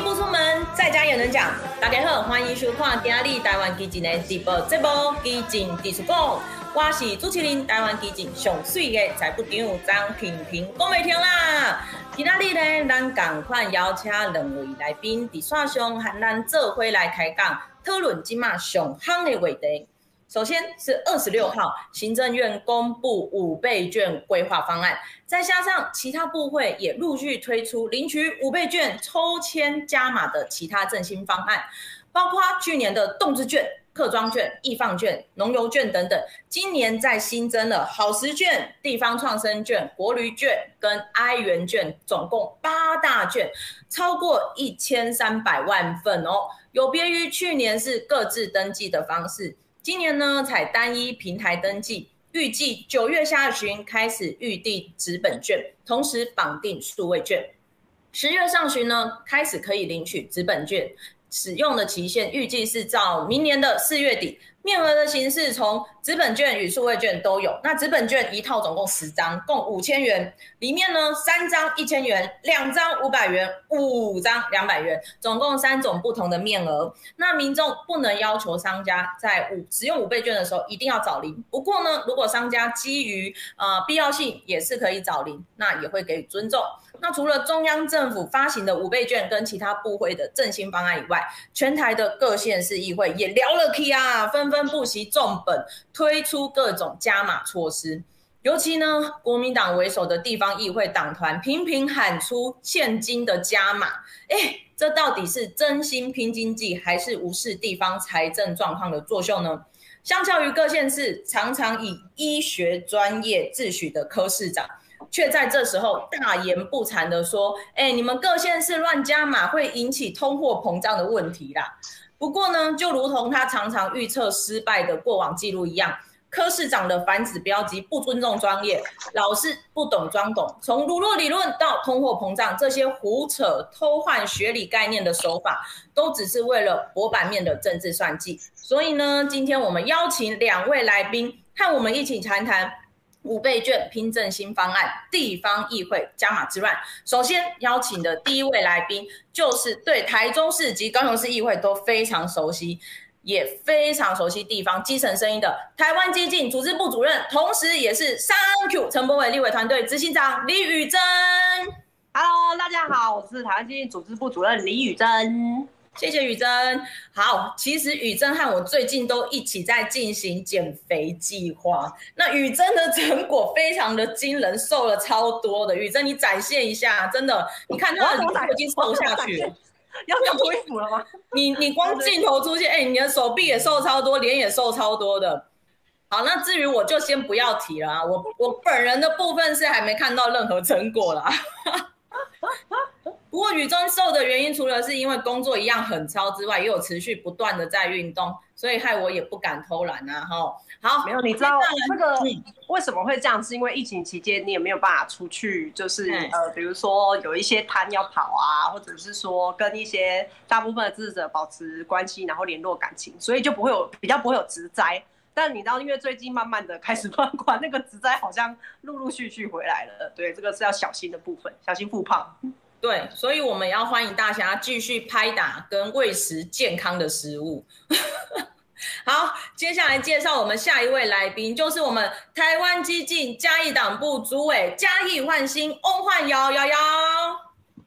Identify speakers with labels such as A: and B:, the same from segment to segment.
A: 不出门，在家也能讲。大家好，欢迎收看今日台湾基进的直播节目《基进伫厝讲》，我是主持人。台湾基进上水的。财部长张萍萍，讲袂停啦。今日呢，咱赶快邀请两位来宾伫线上和咱做伙来开讲，讨论今麦上夯的。话题。首先是二十六号，行政院公布五倍券规划方案，再加上其他部会也陆续推出领取五倍券抽签加码的其他振兴方案，包括去年的动滋券、客庄券、易放券、农游券等等，今年再新增了好食券、地方创生券、国旅券跟哀园券，总共八大券，超过一千三百万份哦，有别于去年是各自登记的方式。今年呢，采单一平台登记，预计九月下旬开始预定纸本券，同时绑定数位券。十月上旬呢，开始可以领取纸本券，使用的期限预计是到明年的四月底。面额的形式从纸本券与数位券都有。那纸本券一套总共十张，共五千元。里面呢，三张一千元，两张五百元，五张两百元，总共三种不同的面额。那民众不能要求商家在五使用五倍券的时候一定要找零。不过呢，如果商家基于呃必要性也是可以找零，那也会给予尊重。那除了中央政府发行的五倍券跟其他部会的振兴方案以外，全台的各县市议会也聊了起啊，纷纷。不惜重本推出各种加码措施，尤其呢，国民党为首的地方议会党团频频喊出现金的加码，哎，这到底是真心拼经济，还是无视地方财政状况的作秀呢？相较于各县市常常以医学专业自诩的柯市长，却在这时候大言不惭的说：“哎，你们各县市乱加码会引起通货膨胀的问题啦。”不过呢，就如同他常常预测失败的过往记录一样，柯市长的反指标及不尊重专业，老是不懂装懂，从儒勒理论到通货膨胀，这些胡扯偷换学理概念的手法，都只是为了博版面的政治算计。所以呢，今天我们邀请两位来宾，和我们一起谈谈。五倍券拼振兴方案，地方议会加码之乱。首先邀请的第一位来宾，就是对台中市及高雄市议会都非常熟悉，也非常熟悉地方基层声音的台湾基进组织部主任，同时也是 3Q 陈柏伟立委团队执行长李宇珍。
B: Hello，大家好，我是台湾基进组织部主任李宇珍。
A: 谢谢雨珍。好，其实雨珍和我最近都一起在进行减肥计划。那雨珍的成果非常的惊人，瘦了超多的。雨珍，你展现一下，真的，你看她已经瘦下去了。
B: 要要脱衣服了吗？
A: 你你光镜头出现，哎、欸，你的手臂也瘦超多，脸也瘦超多的。好，那至于我就先不要提了啊。我我本人的部分是还没看到任何成果啦。不过宇中瘦的原因，除了是因为工作一样很超之外，也有持续不断的在运动，所以害我也不敢偷懒啊！哈，好，
B: 没有，你知道这个为什么会这样？是因为疫情期间你也没有办法出去，就是呃，比如说有一些摊要跑啊，或者是说跟一些大部分的支持者保持关系，然后联络感情，所以就不会有比较不会有职灾。但你知道，因为最近慢慢的开始放宽，那个职灾好像陆陆续续回来了。对，这个是要小心的部分，小心复胖。
A: 对，所以我们要欢迎大家继续拍打跟喂食健康的食物。好，接下来介绍我们下一位来宾，就是我们台湾激进嘉义党部主委嘉义焕新翁焕尧尧尧。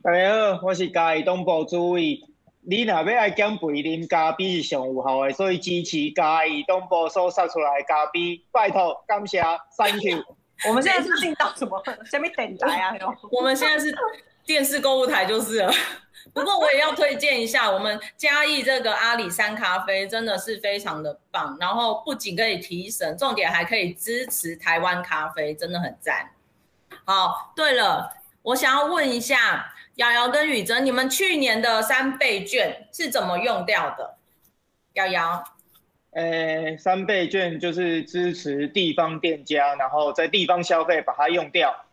C: 大家好，我是嘉义党部主委。你若要爱减肥，啉咖啡是上有效的，所以支持嘉义党部所释出来的咖啡，拜托感谢，Thank you。
B: 我们现在是进到什么？下面等待啊？
A: 我们现在是。电视购物台就是了，不过我也要推荐一下我们嘉义这个阿里山咖啡，真的是非常的棒。然后不仅可以提神，重点还可以支持台湾咖啡，真的很赞。好，对了，我想要问一下瑶瑶跟宇珍，你们去年的三倍券是怎么用掉的？瑶瑶，
C: 呃，三倍券就是支持地方店家，然后在地方消费把它用掉。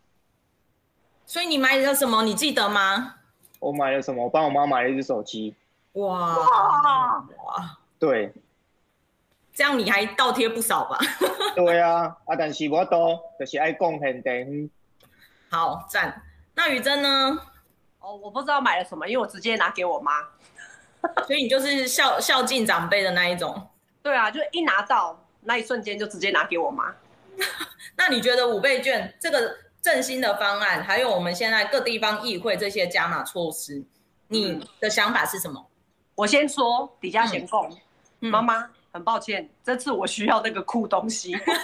A: 所以你买了什么？你记得吗？
C: 我买了什么？我帮我妈买了一只手机。
A: 哇哇！
C: 对，
A: 这样你还倒贴不少吧？
C: 对啊，啊，但是我都就是爱贡献点。
A: 好赞。那宇珍呢？
B: 哦，我不知道买了什么，因为我直接拿给我妈。
A: 所以你就是孝孝敬长辈的那一种。
B: 对啊，就一拿到那一瞬间就直接拿给我妈。
A: 那你觉得五倍券这个振兴的方案，还有我们现在各地方议会这些加码措施，你的想法是什么？
B: 我先说，底下先供。
A: 嗯、
B: 妈妈，很抱歉，这次我需要那个酷东西。这次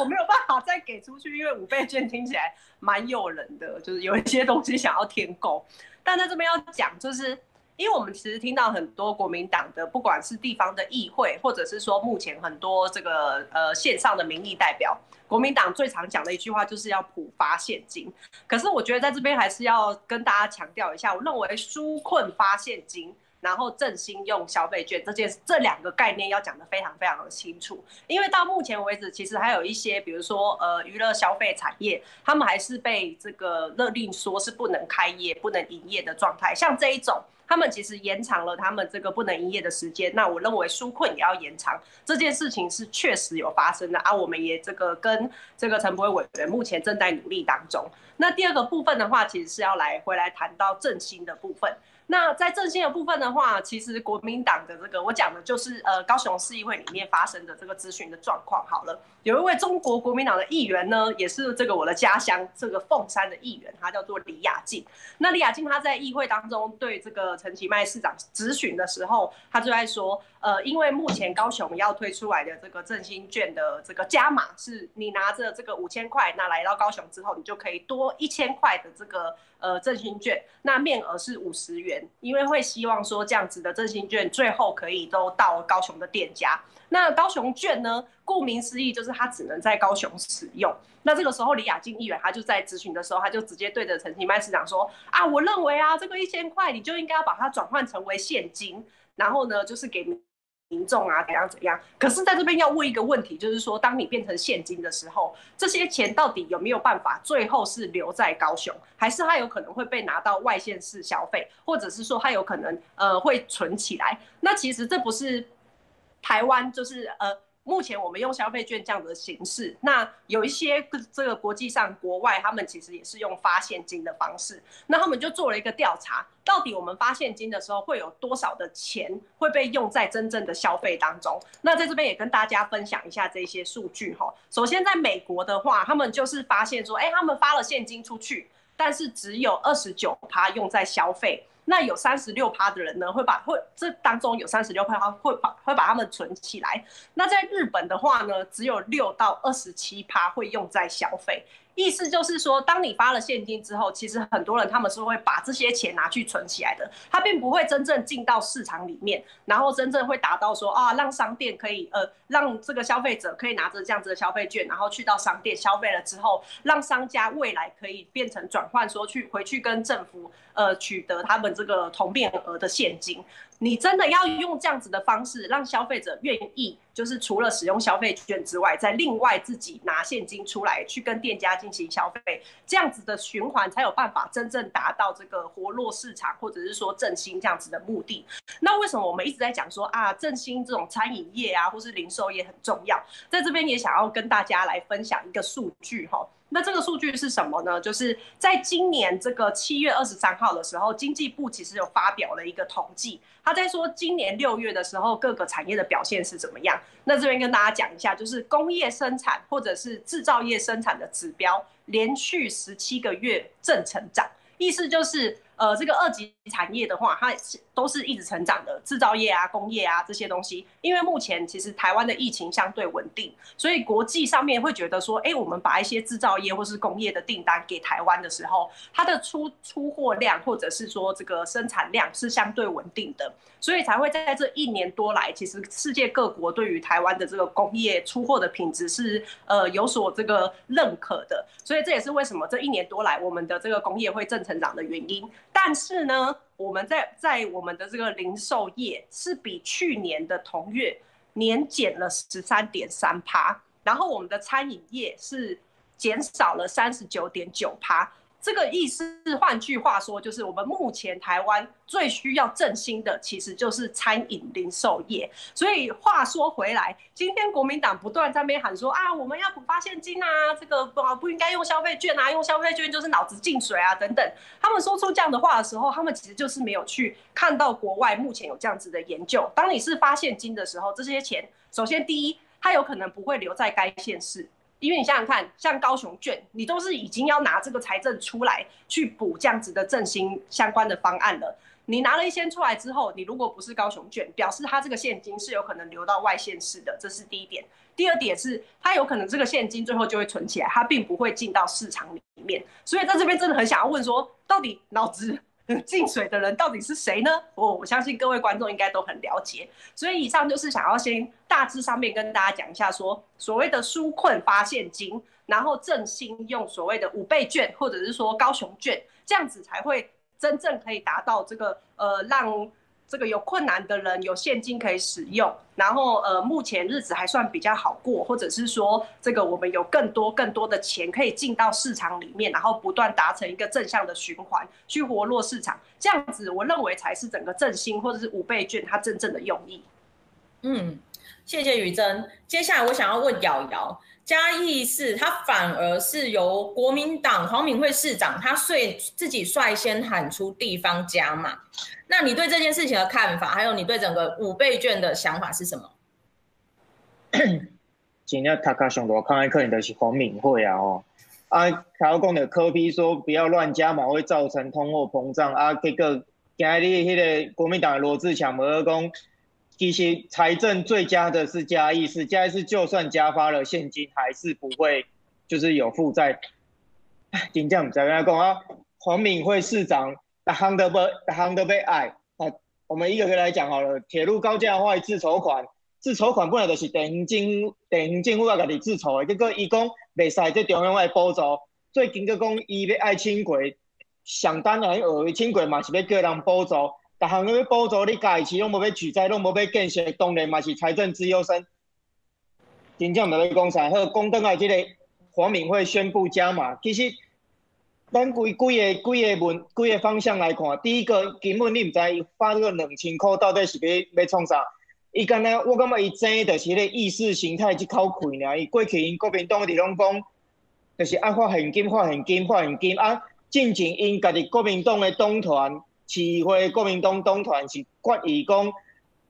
B: 我没有办法再给出去，因为五倍券听起来蛮诱人的，就是有一些东西想要添购。但在这边要讲，就是因为我们其实听到很多国民党的，不管是地方的议会，或者是说目前很多这个呃线上的民意代表，国民党最常讲的一句话就是要普发现金。可是我觉得在这边还是要跟大家强调一下，我认为纾困发现金。然后振兴用消费券这件这两个概念要讲得非常非常的清楚，因为到目前为止，其实还有一些，比如说呃娱乐消费产业，他们还是被这个勒令说是不能开业、不能营业的状态。像这一种，他们其实延长了他们这个不能营业的时间。那我认为纾困也要延长，这件事情是确实有发生的啊。我们也这个跟这个陈柏惟委员目前正在努力当中。那第二个部分的话，其实是要来回来谈到振兴的部分。那在振兴的部分的话，其实国民党的这个我讲的就是呃高雄市议会里面发生的这个咨询的状况。好了，有一位中国国民党的议员呢，也是这个我的家乡这个凤山的议员，他叫做李雅静。那李雅静他在议会当中对这个陈其迈市长咨询的时候，他就在说，呃，因为目前高雄要推出来的这个振兴券的这个加码，是你拿着这个五千块，那来到高雄之后，你就可以多一千块的这个。呃，振兴券那面额是五十元，因为会希望说这样子的振兴券最后可以都到高雄的店家。那高雄券呢，顾名思义就是它只能在高雄使用。那这个时候李雅静议员他就在咨询的时候，他就直接对着陈其迈市长说啊，我认为啊，这个一千块你就应该要把它转换成为现金，然后呢就是给。民众啊，怎样怎样？可是在这边要问一个问题，就是说，当你变成现金的时候，这些钱到底有没有办法最后是留在高雄，还是它有可能会被拿到外县市消费，或者是说它有可能呃会存起来？那其实这不是台湾，就是呃。目前我们用消费券这样的形式，那有一些这个国际上国外，他们其实也是用发现金的方式。那他们就做了一个调查，到底我们发现金的时候会有多少的钱会被用在真正的消费当中？那在这边也跟大家分享一下这些数据哈。首先在美国的话，他们就是发现说，哎，他们发了现金出去，但是只有二十九趴用在消费。那有三十六趴的人呢，会把会这当中有三十六趴，会把会把他们存起来。那在日本的话呢，只有六到二十七趴会用在消费。意思就是说，当你发了现金之后，其实很多人他们是会把这些钱拿去存起来的，他并不会真正进到市场里面，然后真正会达到说啊，让商店可以呃，让这个消费者可以拿着这样子的消费券，然后去到商店消费了之后，让商家未来可以变成转换，说去回去跟政府呃取得他们这个同面额的现金。你真的要用这样子的方式，让消费者愿意，就是除了使用消费券之外，再另外自己拿现金出来去跟店家进行消费，这样子的循环才有办法真正达到这个活络市场，或者是说振兴这样子的目的。那为什么我们一直在讲说啊，振兴这种餐饮业啊，或是零售业很重要？在这边也想要跟大家来分享一个数据哈。那这个数据是什么呢？就是在今年这个七月二十三号的时候，经济部其实有发表了一个统计，他在说今年六月的时候各个产业的表现是怎么样。那这边跟大家讲一下，就是工业生产或者是制造业生产的指标连续十七个月正成长，意思就是。呃，这个二级产业的话，它都是一直成长的，制造业啊、工业啊这些东西。因为目前其实台湾的疫情相对稳定，所以国际上面会觉得说，哎，我们把一些制造业或是工业的订单给台湾的时候，它的出出货量或者是说这个生产量是相对稳定的，所以才会在这一年多来，其实世界各国对于台湾的这个工业出货的品质是呃有所这个认可的。所以这也是为什么这一年多来我们的这个工业会正成长的原因。但是呢，我们在在我们的这个零售业是比去年的同月年减了十三点三趴，然后我们的餐饮业是减少了三十九点九趴。这个意思是，换句话说，就是我们目前台湾最需要振兴的，其实就是餐饮零售业。所以话说回来，今天国民党不断在那边喊说啊，我们要补发现金啊，这个不不应该用消费券啊，用消费券就是脑子进水啊等等。他们说出这样的话的时候，他们其实就是没有去看到国外目前有这样子的研究。当你是发现金的时候，这些钱首先第一，它有可能不会留在该县市。因为你想想看，像高雄券，你都是已经要拿这个财政出来去补这样子的振兴相关的方案了。你拿了一些出来之后，你如果不是高雄券，表示它这个现金是有可能流到外县市的，这是第一点。第二点是，它有可能这个现金最后就会存起来，它并不会进到市场里面。所以在这边真的很想要问说，到底脑子进水的人到底是谁呢？我我相信各位观众应该都很了解，所以以上就是想要先大致上面跟大家讲一下说，所谓的纾困发现金，然后振兴用所谓的五倍券或者是说高雄券，这样子才会真正可以达到这个呃让。这个有困难的人有现金可以使用，然后呃，目前日子还算比较好过，或者是说这个我们有更多更多的钱可以进到市场里面，然后不断达成一个正向的循环，去活络市场，这样子我认为才是整个振兴或者是五倍券它真正的用意。
A: 嗯，谢谢宇珍。接下来我想要问瑶瑶。嘉义市，他反而是由国民党黄敏惠市长，他率自己率先喊出地方加码。那你对这件事情的看法，还有你对整个五倍券的想法是什么？
C: 今天他卡上多看来可能的是黄敏惠啊哦，啊，他讲的柯 P 说不要乱加码会造成通货膨胀啊，这个今日迄个国民党的罗志强无讲。其实财政最佳的是嘉义市，嘉义市就算加发了现金，还是不会就是有负债。金将在跟他讲啊，黄敏惠市长，大行都不大行都被爱。啊，我们一个个来讲好了。铁路高架化自筹款，自筹款本来就是地方政府地方政府要家己自筹的，结果伊讲袂使这中央来补助。最近个讲伊要爱轻轨，想当然学轻轨嘛是要叫人补助。逐项要补助你家己市，拢无要举债，拢无要建设，当然嘛是财政自由身。真正唔要讲啥，好，讲倒来，这个黄敏惠宣布加码。其实，咱规规个规个问规个方向来看，第一个根本你唔知伊发这个两千块到底是要要创啥？伊敢若我感觉伊真的是迄个意识形态即口气尔。伊过去因国民党伫拢讲，就是爱发现金、发现金、发现金啊，进前因家己国民党的党团。市议会国民党党团是决议讲，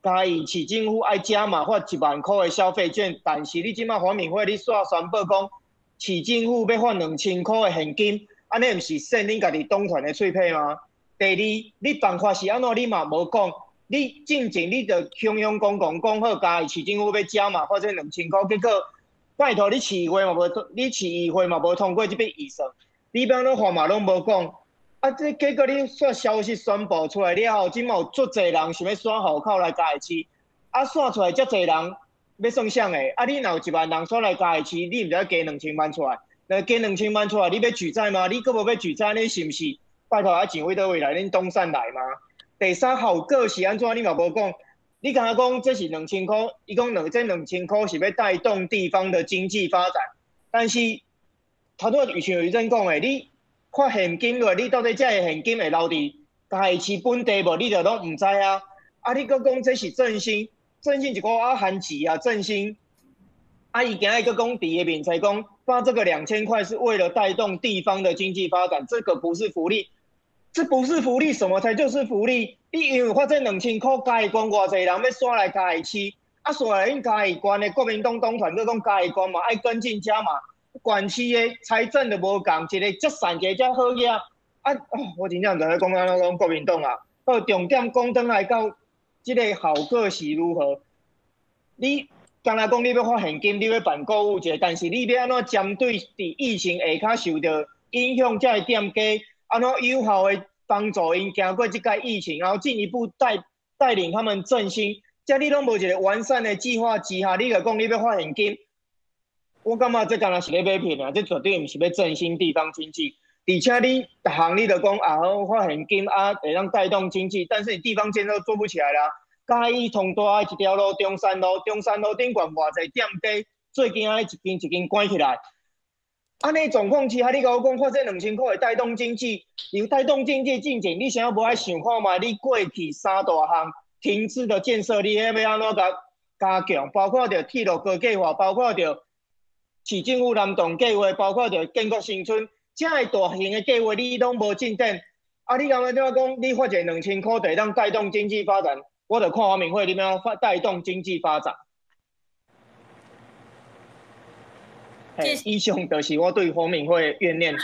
C: 嘉义市政府爱加码发一万块的消费券，但是你即马黄敏惠你煞宣布讲，市政府要发两千块的现金，安尼毋是扇恁家己党团的嘴皮吗？第二，你办法是安怎？你嘛无讲，你进前你着雄雄公公讲好，嘉义市政府要加码发这两千块，结果拜托你市议会嘛无，你市议会嘛无通过即笔预算，你边拢话嘛拢无讲。啊！这结果你煞消息宣布出来了后，今嘛有足侪人想要选户口来嘉义市，啊选出来遮侪人要算啥个？啊你若有一万人选来嘉义市，你毋知要加两千万出来，那加两千万出来，你要举债吗？你阁无要举债，你是毋是？拜托啊，钱位倒位来恁东山来吗？第三效果是安怎？你嘛无讲，你刚才讲这是两千块，伊讲两这两千块是要带动地方的经济发展，但是头拄有像有人讲诶，你。发现金落，你到底这个现金会留伫嘉义市本地无？你就拢毋知啊！啊，你阁讲这是振兴，振兴一个啊含钱啊振兴。啊，伊今日阁讲第一面才讲发这个两千块是为了带动地方的经济发展，这个不是福利，这不是福利，什么才就是福利？你因为发这两千块，嘉义县偌济人要刷来嘉义市，啊刷来因嘉义县的国民党党团阁讲嘉义县嘛爱跟进加嘛。县市的财政都无共，一个折善，一个折好呀啊！我真正在咧讲讲讲国民党啊，到重点讲转来到，这个效果是如何？你刚才讲你要发现金，你要办购物节，但是你要安怎针对伫疫情下骹受到影响这个店家，安怎有效的帮助因经过这个疫情，然后进一步带带领他们振兴，这你拢无一个完善的计划之下，你来讲你要发现金。我感觉这刚刚是咧买片啊，这绝对毋是要振兴地方经济。而且你逐项你都讲啊，好发现金啊，会当带动经济，但是你地方建设做不起来啦。嘉义通大一条路，中山路，中山路顶悬偌济店家，最近啊一间一间关起来。安尼状况之下，你甲我讲，发这两千块会带动经济，有带动经济进展，你想要无爱想看嘛？你过去三大项停滞的建设，你还要安怎甲加强？包括着铁路高架化，包括着市政府南动计划，包括着建国新村，这么大型的计划你拢无进展。啊，你刚刚怎讲？你发这两千块会当带动经济发展，我着看黄敏惠你们要发带动经济发展。以上就是我对黄敏惠的怨念，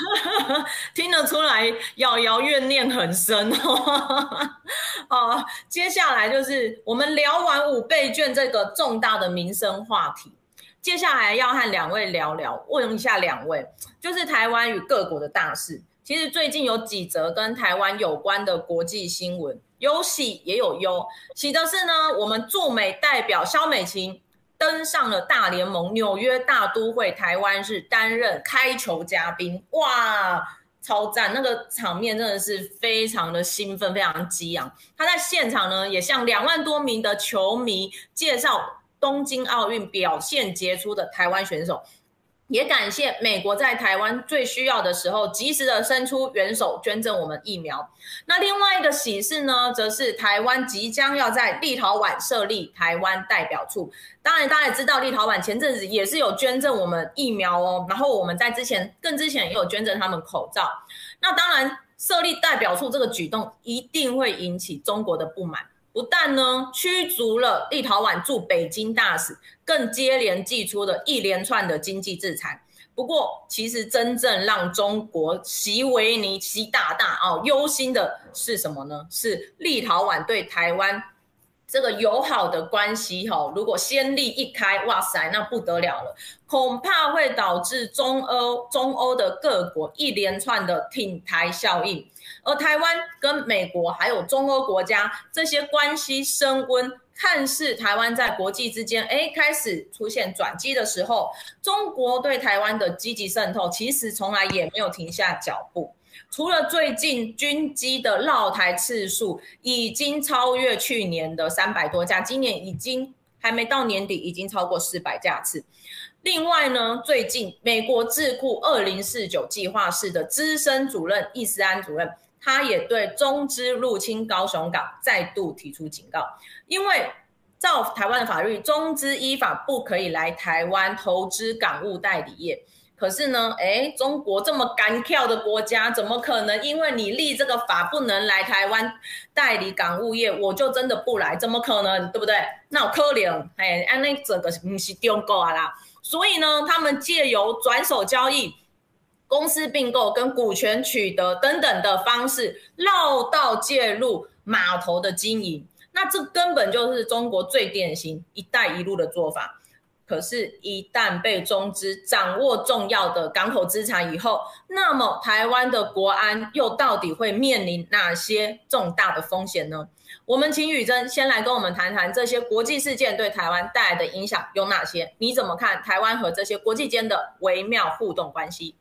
A: 听得出来，瑶瑶怨念很深哦。哦，接下来就是我们聊完五倍券这个重大的民生话题，接下来要和两位聊聊，问一下两位，就是台湾与各国的大事。其实最近有几则跟台湾有关的国际新闻，有喜也有忧。喜的是呢，我们驻美代表萧美琴。登上了大联盟纽约大都会台湾日，担任开球嘉宾，哇，超赞！那个场面真的是非常的兴奋，非常激昂。他在现场呢，也向两万多名的球迷介绍东京奥运表现杰出的台湾选手。也感谢美国在台湾最需要的时候，及时的伸出援手，捐赠我们疫苗。那另外一个喜事呢，则是台湾即将要在立陶宛设立台湾代表处。当然，大家也知道，立陶宛前阵子也是有捐赠我们疫苗哦。然后我们在之前更之前也有捐赠他们口罩。那当然，设立代表处这个举动一定会引起中国的不满。不但呢驱逐了立陶宛驻北京大使，更接连寄出了一连串的经济制裁。不过，其实真正让中国习维尼习大大哦忧心的是什么呢？是立陶宛对台湾这个友好的关系哈，如果先例一开，哇塞，那不得了了，恐怕会导致中欧中欧的各国一连串的挺台效应。而台湾跟美国还有中欧国家这些关系升温，看似台湾在国际之间哎开始出现转机的时候，中国对台湾的积极渗透其实从来也没有停下脚步。除了最近军机的绕台次数已经超越去年的三百多架，今年已经还没到年底已经超过四百架次。另外呢，最近美国智库二零四九计划室的资深主任易思安主任。他也对中资入侵高雄港再度提出警告，因为照台湾的法律，中资依法不可以来台湾投资港务代理业。可是呢，诶，中国这么干跳的国家，怎么可能因为你立这个法不能来台湾代理港务业，我就真的不来？怎么可能，对不对？那有可能，哎，安那整个不是中国啊啦。所以呢，他们借由转手交易。公司并购跟股权取得等等的方式，绕道介入码头的经营，那这根本就是中国最典型“一带一路”的做法。可是，一旦被中资掌握重要的港口资产以后，那么台湾的国安又到底会面临哪些重大的风险呢？我们请宇珍先来跟我们谈谈这些国际事件对台湾带来的影响有哪些？你怎么看台湾和这些国际间的微妙互动关系？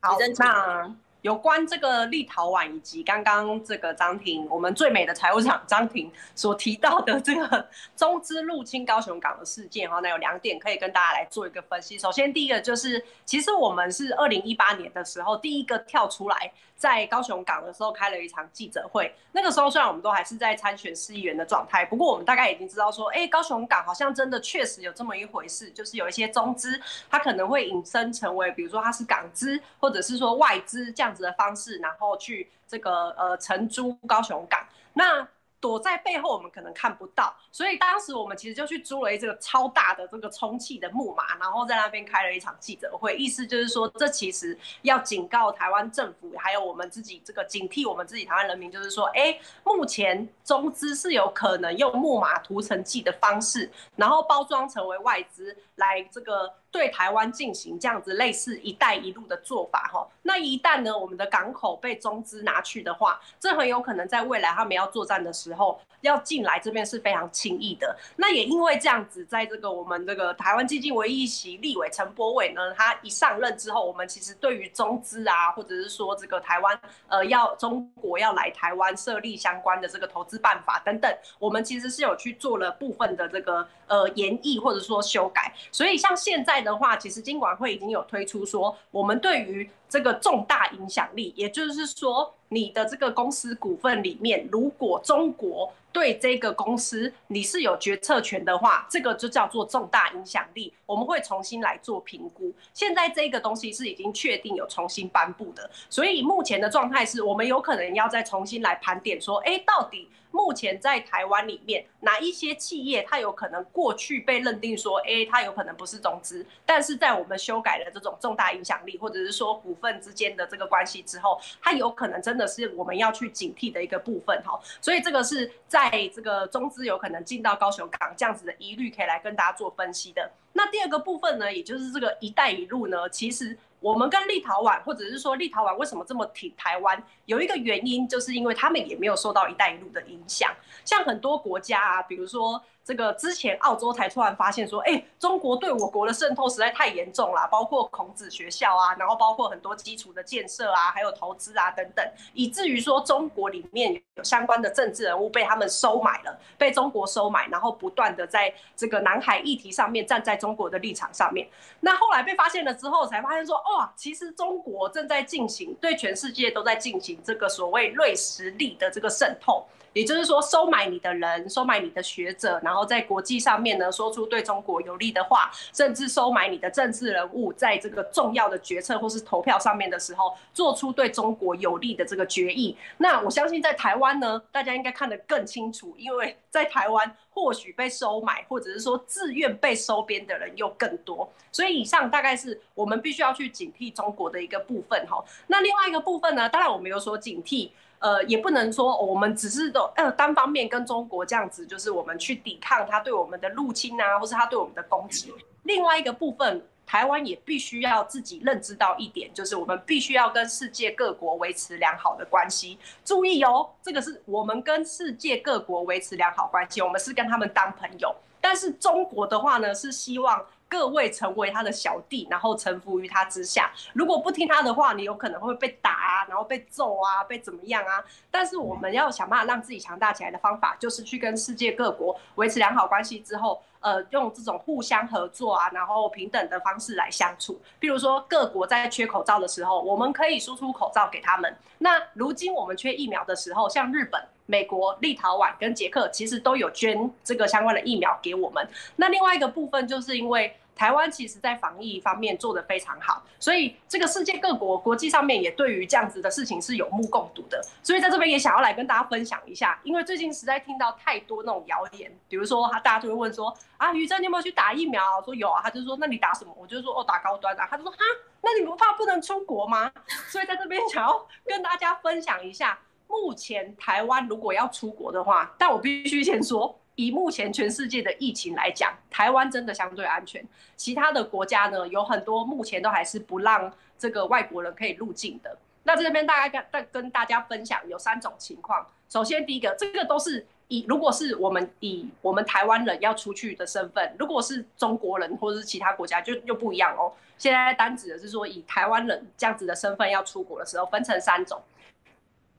B: 好，那有关这个立陶宛以及刚刚这个张婷，我们最美的财务长张婷 所提到的这个 中资入侵高雄港的事件哈，那有两点可以跟大家来做一个分析。首先，第一个就是，其实我们是二零一八年的时候第一个跳出来。在高雄港的时候开了一场记者会，那个时候虽然我们都还是在参选市议员的状态，不过我们大概已经知道说，哎，高雄港好像真的确实有这么一回事，就是有一些中资，它可能会引申成为，比如说它是港资或者是说外资这样子的方式，然后去这个呃承租高雄港，那。躲在背后，我们可能看不到，所以当时我们其实就去租了一个超大的这个充气的木马，然后在那边开了一场记者会，意思就是说，这其实要警告台湾政府，还有我们自己这个警惕我们自己台湾人民，就是说，哎，目前中资是有可能用木马涂层剂的方式，然后包装成为外资来这个。对台湾进行这样子类似“一带一路”的做法，哈，那一旦呢，我们的港口被中资拿去的话，这很有可能在未来他们要作战的时候，要进来这边是非常轻易的。那也因为这样子，在这个我们这个台湾基进唯一席立委陈柏伟呢，他一上任之后，我们其实对于中资啊，或者是说这个台湾呃要中国要来台湾设立相关的这个投资办法等等，我们其实是有去做了部分的这个呃研议或者说修改。所以像现在。的话，其实金管会已经有推出说，我们对于这个重大影响力，也就是说，你的这个公司股份里面，如果中国对这个公司你是有决策权的话，这个就叫做重大影响力，我们会重新来做评估。现在这个东西是已经确定有重新颁布的，所以目前的状态是我们有可能要再重新来盘点说，哎，到底。目前在台湾里面，哪一些企业它有可能过去被认定说，哎，它有可能不是中资，但是在我们修改了这种重大影响力，或者是说股份之间的这个关系之后，它有可能真的是我们要去警惕的一个部分哈。所以这个是在这个中资有可能进到高雄港这样子的疑虑，可以来跟大家做分析的。那第二个部分呢，也就是这个“一带一路”呢，其实。我们跟立陶宛，或者是说立陶宛为什么这么挺台湾，有一个原因，就是因为他们也没有受到“一带一路”的影响。像很多国家啊，比如说。这个之前澳洲才突然发现说，哎，中国对我国的渗透实在太严重了，包括孔子学校啊，然后包括很多基础的建设啊，还有投资啊等等，以至于说中国里面有相关的政治人物被他们收买了，被中国收买，然后不断的在这个南海议题上面站在中国的立场上面。那后来被发现了之后，才发现说，哇，其实中国正在进行对全世界都在进行这个所谓瑞实力的这个渗透。也就是说，收买你的人，收买你的学者，然后然后在国际上面呢，说出对中国有利的话，甚至收买你的政治人物，在这个重要的决策或是投票上面的时候，做出对中国有利的这个决议。那我相信在台湾呢，大家应该看得更清楚，因为在台湾或许被收买，或者是说自愿被收编的人又更多。所以以上大概是我们必须要去警惕中国的一个部分哈。那另外一个部分呢，当然我们有说警惕。呃，也不能说我们只是都呃单方面跟中国这样子，就是我们去抵抗他对我们的入侵啊，或是他对我们的攻击。另外一个部分，台湾也必须要自己认知到一点，就是我们必须要跟世界各国维持良好的关系。注意哦，这个是我们跟世界各国维持良好关系，我们是跟他们当朋友。但是中国的话呢，是希望。各位成为他的小弟，然后臣服于他之下。如果不听他的话，你有可能会被打啊，然后被揍啊，被怎么样啊？但是我们要想办法让自己强大起来的方法，就是去跟世界各国维持良好关系之后，呃，用这种互相合作啊，然后平等的方式来相处。比如说，各国在缺口罩的时候，我们可以输出口罩给他们。那如今我们缺疫苗的时候，像日本。美国、立陶宛跟捷克其实都有捐这个相关的疫苗给我们。那另外一个部分，就是因为台湾其实在防疫方面做得非常好，所以这个世界各国国际上面也对于这样子的事情是有目共睹的。所以在这边也想要来跟大家分享一下，因为最近实在听到太多那种谣言，比如说他大家就会问说啊，于正你有没有去打疫苗？说有啊，他就说那你打什么？我就说哦，打高端啊。他就说哈，那你不怕不能出国吗？所以在这边想要跟大家分享一下。目前台湾如果要出国的话，但我必须先说，以目前全世界的疫情来讲，台湾真的相对安全。其他的国家呢，有很多目前都还是不让这个外国人可以入境的。那这边大概跟跟大家分享有三种情况。首先第一个，这个都是以如果是我们以我们台湾人要出去的身份，如果是中国人或者是其他国家就又不一样哦。现在单指的是说，以台湾人这样子的身份要出国的时候，分成三种。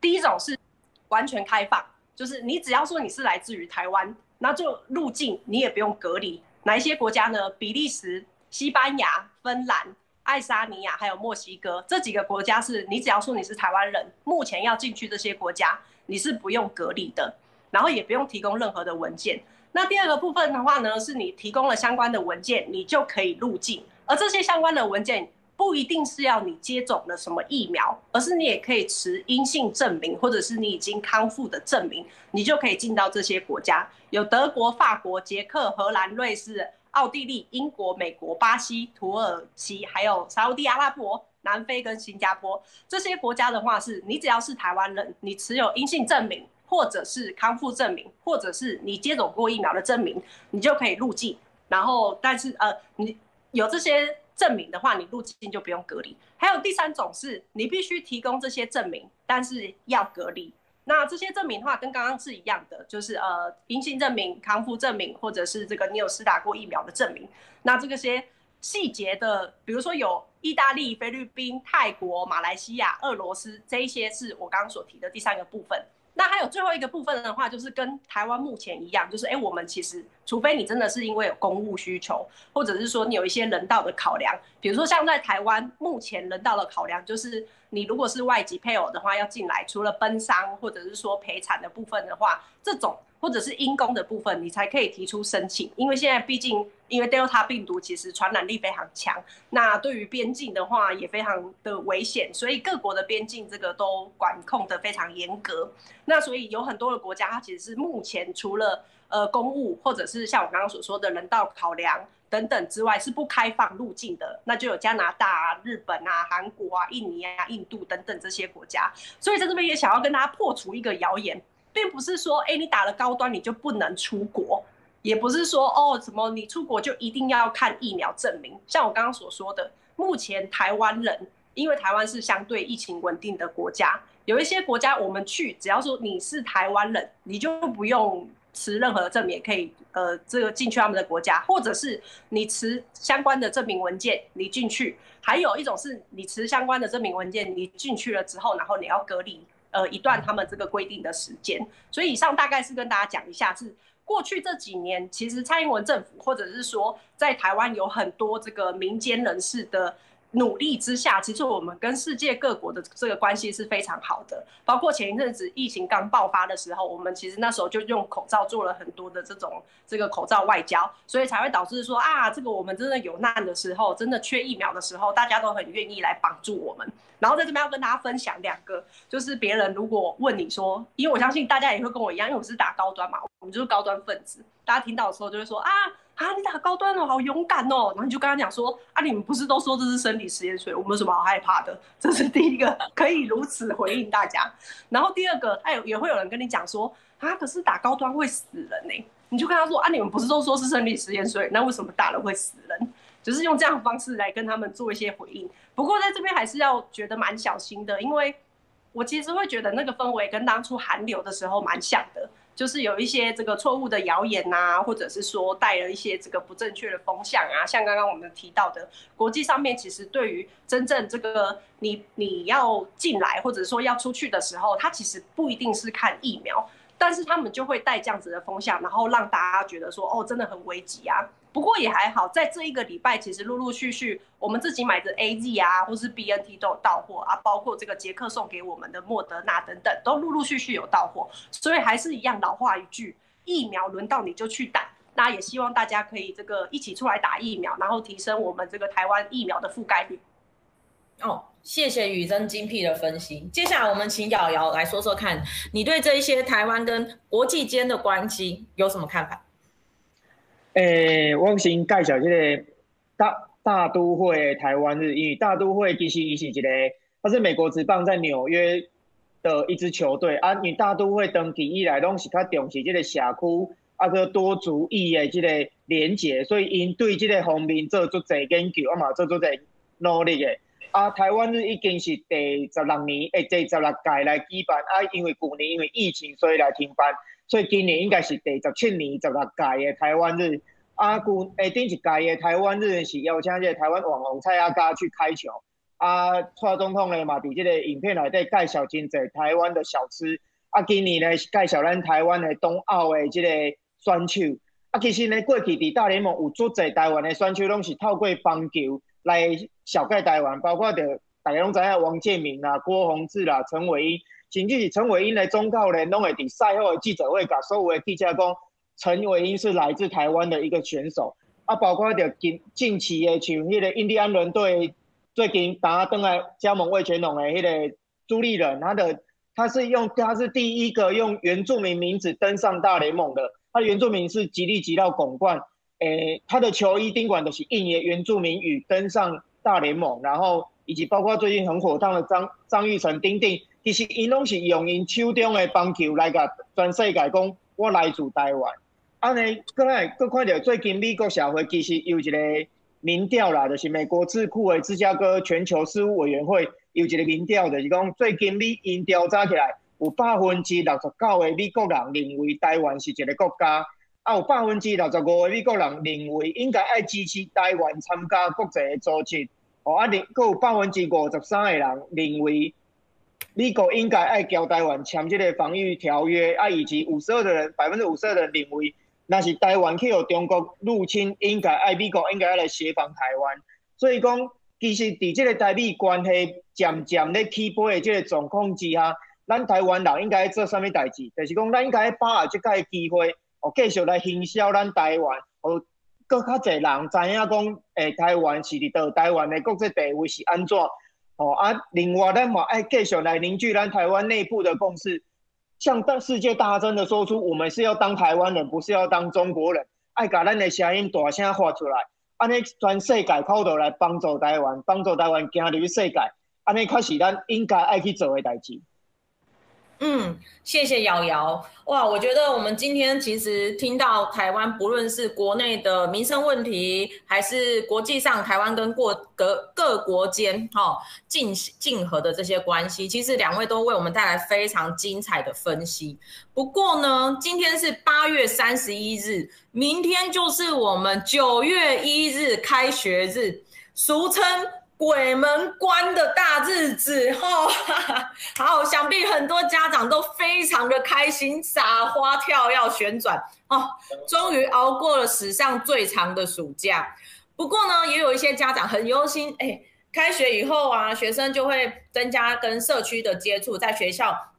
B: 第一种是完全开放，就是你只要说你是来自于台湾，那就入境你也不用隔离。哪一些国家呢？比利时、西班牙、芬兰、爱沙尼亚还有墨西哥这几个国家是你只要说你是台湾人，目前要进去这些国家你是不用隔离的，然后也不用提供任何的文件。那第二个部分的话呢，是你提供了相关的文件，你就可以入境，而这些相关的文件。不一定是要你接种了什么疫苗，而是你也可以持阴性证明，或者是你已经康复的证明，你就可以进到这些国家。有德国、法国、捷克、荷兰、瑞士、奥地利、英国、美国、巴西、土耳其，还有沙乌地阿拉伯、南非跟新加坡这些国家的话，是你只要是台湾人，你持有阴性证明，或者是康复证明，或者是你接种过疫苗的证明，你就可以入境。然后，但是呃，你有这些。证明的话，你入境就不用隔离。还有第三种是，你必须提供这些证明，但是要隔离。那这些证明的话，跟刚刚是一样的，就是呃阴性证明、康复证明，或者是这个你有施打过疫苗的证明。那这个些细节的，比如说有意大利、菲律宾、泰国、马来西亚、俄罗斯这一些，是我刚刚所提的第三个部分。那还有最后一个部分的话，就是跟台湾目前一样，就是哎，我们其实除非你真的是因为有公务需求，或者是说你有一些人道的考量，比如说像在台湾目前人道的考量，就是你如果是外籍配偶的话要进来，除了奔丧或者是说陪产的部分的话，这种。或者是因公的部分，你才可以提出申请。因为现在毕竟，因为 Delta 病毒其实传染力非常强，那对于边境的话也非常的危险，所以各国的边境这个都管控得非常严格。那所以有很多的国家，它其实是目前除了呃公务或者是像我刚刚所说的人道考量等等之外，是不开放入境的。那就有加拿大啊、日本啊、韩国啊、印尼啊、印度等等这些国家。所以在这边也想要跟大家破除一个谣言。并不是说，哎，你打了高端你就不能出国，也不是说，哦，什么你出国就一定要看疫苗证明。像我刚刚所说的，目前台湾人，因为台湾是相对疫情稳定的国家，有一些国家我们去，只要说你是台湾人，你就不用持任何的证明，也可以，呃，这个进去他们的国家，或者是你持相关的证明文件，你进去。还有一种是你持相关的证明文件，你进去了之后，然后你要隔离。呃，一段他们这个规定的时间，所以以上大概是跟大家讲一下，是过去这几年，其实蔡英文政府或者是说在台湾有很多这个民间人士的。努力之下，其实我们跟世界各国的这个关系是非常好的。包括前一阵子疫情刚爆发的时候，我们其实那时候就用口罩做了很多的这种这个口罩外交，所以才会导致说啊，这个我们真的有难的时候，真的缺疫苗的时候，大家都很愿意来帮助我们。然后在这边要跟大家分享两个，就是别人如果问你说，因为我相信大家也会跟我一样，因为我是打高端嘛，我们就是高端分子，大家听到的时候就会说啊。啊，你打高端哦，好勇敢哦！然后你就跟他讲说，啊，你们不是都说这是生理实验，所以我们有什么好害怕的？这是第一个可以如此回应大家。然后第二个，他也会有人跟你讲说，啊，可是打高端会死人呢。你就跟他说，啊，你们不是都说是生理实验，所以那为什么打了会死人？就是用这样的方式来跟他们做一些回应。不过在这边还是要觉得蛮小心的，因为我其实会觉得那个氛围跟当初韩流的时候蛮像的。就是有一些这个错误的谣言呐，或者是说带了一些这个不正确的风向啊，像刚刚我们提到的，国际上面其实对于真正这个你你要进来或者说要出去的时候，它其实不一定是看疫苗，但是他们就会带这样子的风向，然后让大家觉得说哦，真的很危急啊。不过也还好，在这一个礼拜，其实陆陆续续我们自己买的 AZ 啊，或是 BNT 都有到货啊，包括这个捷克送给我们的莫德纳等等，都陆陆续续有到货。所以还是一样老话一句，疫苗轮到你就去打。那也希望大家可以这个一起出来打疫苗，然后提升我们这个台湾疫苗的覆盖率。
A: 哦，谢谢宇珍精辟的分析。接下来我们请瑶瑶来说说看，你对这一些台湾跟国际间的关系有什么看法？
C: 诶、欸，我先介绍这个大大都会台湾日，因为大都会其实伊是一个，它是美国职棒在纽约的一支球队啊。因为大都会登记以来拢是较重视这个社区啊个多族裔的这个连结，所以因对这个方面做足侪研究啊嘛，做足侪努力的。啊，台湾日已经是第十六年，诶，第十六届来举办啊，因为去年因为疫情所以来停办。所以今年应该是第十七年十六届嘅台湾日，啊，古诶顶一届嘅台湾日是邀请这个台湾网红蔡阿嘎去开球，啊，蔡总统咧嘛伫这个影片内底介绍真济台湾的小吃，啊，今年呢是介绍咱台湾的冬奥的这个选手，啊，其实呢过去伫大联盟有足济台湾的选手拢是透过棒球来小盖台湾，包括着大家拢知影王建民啦、郭泓志啦、陈伟殷。甚至是陈伟英的忠告呢，拢会伫赛后的记者会，甲所有的记者讲，陈伟英是来自台湾的一个选手。啊，包括着近近期的像迄个印第安人队最近打登来加盟味全龙的迄个朱立人，他的他是用他是第一个用原住民名字登上大联盟的，他原住民是吉利吉绕巩冠，诶、他的球衣宾馆都是印的原住民语登上大联盟，然后以及包括最近很火烫的张张玉成丁丁。其实因拢是用因手中的棒球来甲全世界讲，我来自台湾。安尼，阁来搁看到最近美国社会其实有一个民调啦，就是美国智库的芝加哥全球事务委员会有一个民调，就是讲最近美因调查起来，有百分之六十九的美国人认为台湾是一个国家，啊，有百分之六十五的美国人认为应该爱支持台湾参加国际的组织，哦，啊，另搁有百分之五十三的人认为。美国应该爱交台湾签这个防御条约，啊，以及五十二的人，百分之五十二的人认为，那是台湾去有中国入侵，应该爱美国应该要来协防台湾。所以讲，其实伫这个台美关系渐渐咧起飞的这个状况之下，咱台湾人应该做啥物代志？就是讲，咱应该把握这个机会，哦，继续来行销咱台湾，哦，更较侪人知影讲，诶、欸，台湾是伫倒，台湾的国际地位是安怎？哦啊，另外咱嘛爱继续来凝聚咱台湾内部的共识，向大世界大声的说出，我们是要当台湾人，不是要当中国人。爱把咱的声音大声发出来，安尼全世界靠到来帮助台湾，帮助台湾走入世界，安尼才是咱应该爱去做的代志。
A: 嗯，谢谢瑶瑶。哇，我觉得我们今天其实听到台湾，不论是国内的民生问题，还是国际上台湾跟各各各国间哈竞竞合的这些关系，其实两位都为我们带来非常精彩的分析。不过呢，今天是八月三十一日，明天就是我们九月一日开学日，俗称。鬼门关的大日子，哈，好，想必很多家长都非常的开心，撒花跳要旋转哦，终于熬过了史上最长的暑假。不过呢，也有一些家长很忧心，哎，开学以后啊，学生就会增加跟社区的接触，在学校。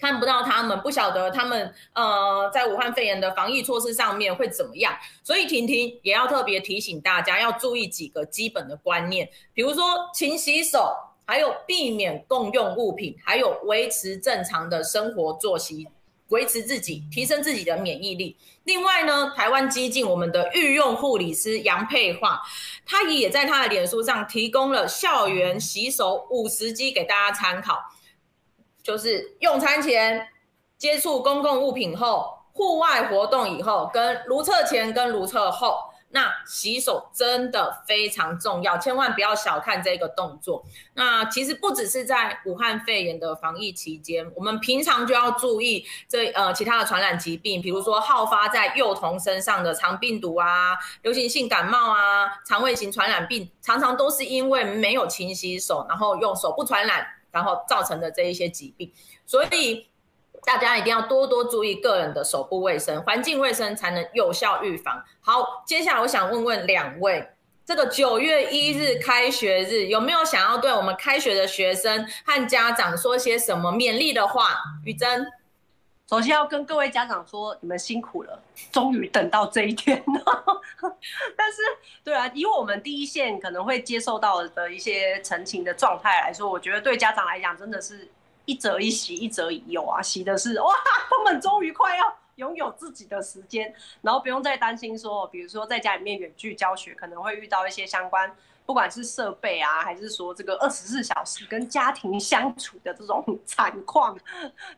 A: 看不到他们，不晓得他们呃，在武汉肺炎的防疫措施上面会怎么样，所以婷婷也要特别提醒大家要注意几个基本的观念，比如说勤洗手，还有避免共用物品，还有维持正常的生活作息，维持自己，提升自己的免疫力。另外呢，台湾基进我们的御用护理师杨佩樺，他也在他的脸书上提供了校园洗手五十机给大家参考。就是用餐前、接触公共物品后、户外活动以后、跟如厕前跟如厕后，那洗手真的非常重要，千万不要小看这个动作。那其实不只是在武汉肺炎的防疫期间，我们平常就要注意这呃其他的传染疾病，比如说好发在幼童身上的肠病毒啊、流行性感冒啊、肠胃型传染病，常常都是因为没有勤洗手，然后用手不传染。然后造成的这一些疾病，所以大家一定要多多注意个人的手部卫生、环境卫生，才能有效预防。好，接下来我想问问两位，这个九月一日开学日，有没有想要对我们开学的学生和家长说些什么勉励的话？雨珍。
B: 首先要跟各位家长说，你们辛苦了，终于等到这一天了。但是，对啊，以我们第一线可能会接受到的一些陈情的状态来说，我觉得对家长来讲，真的是一则一喜，一则一忧啊。喜的是，哇，他们终于快要拥有自己的时间，然后不用再担心说，比如说在家里面远距教学，可能会遇到一些相关。不管是设备啊，还是说这个二十四小时跟家庭相处的这种 惨况，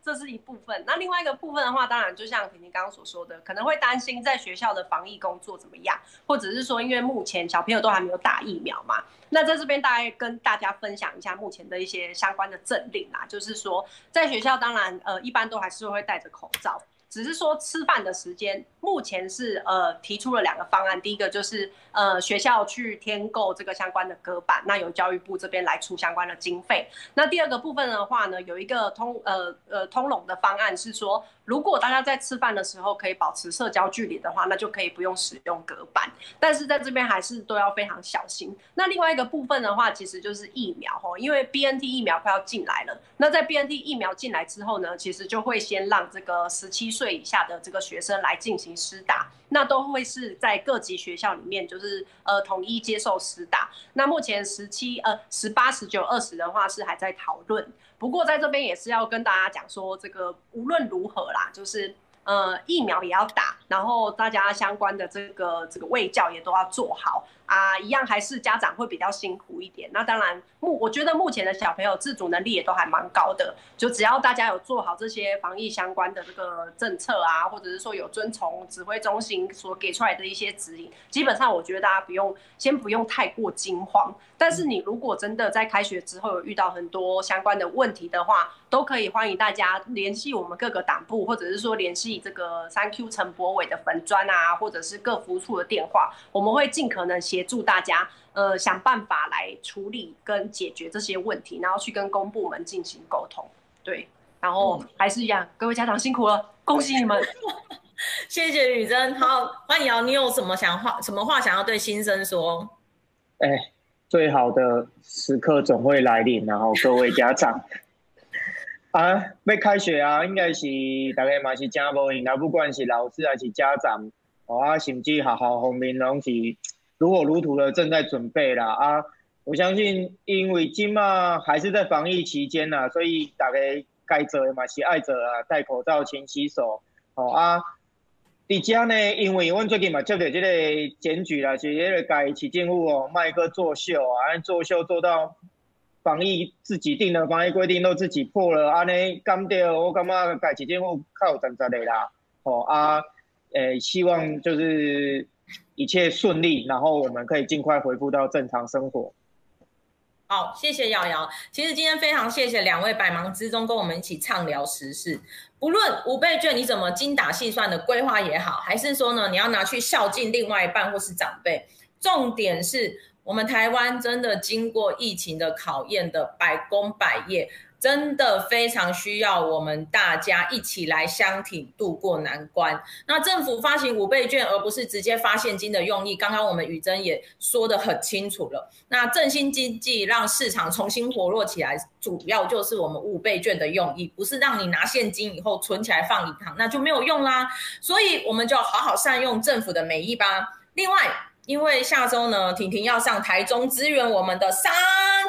B: 这是一部分。那另外一个部分的话，当然就像婷婷刚刚所说的，可能会担心在学校的防疫工作怎么样，或者是说，因为目前小朋友都还没有打疫苗嘛。那在这边大概跟大家分享一下目前的一些相关的政令啊，就是说在学校当然呃一般都还是会戴着口罩。只是说吃饭的时间，目前是呃提出了两个方案，第一个就是呃学校去添购这个相关的隔板，那由教育部这边来出相关的经费。那第二个部分的话呢，有一个通呃呃通融的方案是说，如果大家在吃饭的时候可以保持社交距离的话，那就可以不用使用隔板。但是在这边还是都要非常小心。那另外一个部分的话，其实就是疫苗吼，因为 BNT 疫苗快要进来了。那在 BNT 疫苗进来之后呢，其实就会先让这个十七。岁以下的这个学生来进行施打，那都会是在各级学校里面，就是呃统一接受实打。那目前十七呃十八十九二十的话是还在讨论，不过在这边也是要跟大家讲说，这个无论如何啦，就是。呃，疫苗也要打，然后大家相关的这个这个卫教也都要做好啊，一样还是家长会比较辛苦一点。那当然目我觉得目前的小朋友自主能力也都还蛮高的，就只要大家有做好这些防疫相关的这个政策啊，或者是说有遵从指挥中心所给出来的一些指引，基本上我觉得大家不用先不用太过惊慌。但是你如果真的在开学之后有遇到很多相关的问题的话，都可以欢迎大家联系我们各个党部，或者是说联系这个三 Q 陈柏伟的粉砖啊，或者是各服处的电话，我们会尽可能协助大家，呃，想办法来处理跟解决这些问题，然后去跟公部门进行沟通。对，然后还是一样，各位家长辛苦了，恭喜你们。
A: 谢谢宇珍，好，欢迎哦。你有什么想话，什么话想要对新生说？
C: 哎、欸，最好的时刻总会来临，然后各位家长 啊，要开学啊，应该是大家嘛是真无闲啊，不管是老师还是家长，哦啊，甚至学校方面拢是如火如荼的正在准备啦啊。我相信，因为今嘛还是在防疫期间呐，所以大家该做的嘛是爱做啊，戴口罩、勤洗手，哦啊。而且呢，因为阮最近嘛接到这个检举啦，是迄个家市政府哦，卖个作秀啊，作秀做到防疫自己定的防疫规定都自己破了，安尼干掉我感觉家市政府较有担责的啦。哦啊，诶、希望就是一切顺利，然后我们可以尽快恢复到正常生活。
A: 好，谢谢瑶瑶。其实今天非常谢谢两位百忙之中跟我们一起畅聊时事。不论五倍券你怎么精打细算的规划也好，还是说呢，你要拿去孝敬另外一半或是长辈，重点是我们台湾真的经过疫情的考验的百工百业。真的非常需要我们大家一起来相挺度过难关。那政府发行五倍券，而不是直接发现金的用意，刚刚我们宇珍也说得很清楚了。那振兴经济，让市场重新活络起来，主要就是我们五倍券的用意，不是让你拿现金以后存起来放银行，那就没有用啦。所以我们就好好善用政府的美意吧。另外，因为下周呢，婷婷要上台中支援我们的三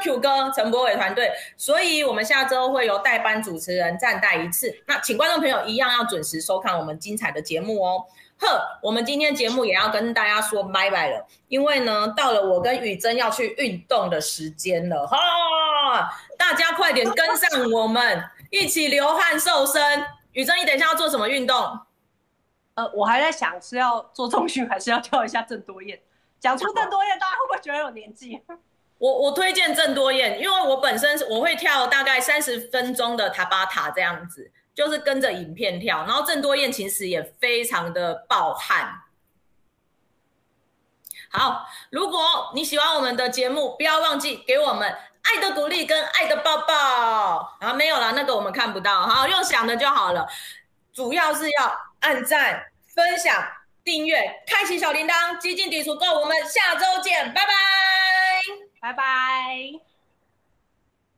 A: Q 哥陈柏伟团队，所以我们下周会由代班主持人暂代一次。那请观众朋友一样要准时收看我们精彩的节目哦。呵，我们今天节目也要跟大家说拜拜了，因为呢，到了我跟宇珍要去运动的时间了哈，大家快点跟上我们，一起流汗瘦身。宇珍，你等一下要做什么运动？
B: 呃，我还在想是要做重训还是要跳一下郑多燕。讲出郑多燕，大家会不会觉得有年纪？
A: 我我推荐郑多燕，因为我本身我会跳大概三十分钟的塔巴塔这样子，就是跟着影片跳。然后郑多燕其实也非常的爆汗。好，如果你喜欢我们的节目，不要忘记给我们爱的鼓励跟爱的抱抱。啊，没有啦，那个我们看不到，好，用想的就好了。主要是要按赞、分享、订阅、开启小铃铛，基进底足够。我们下周见，拜拜，
B: 拜拜。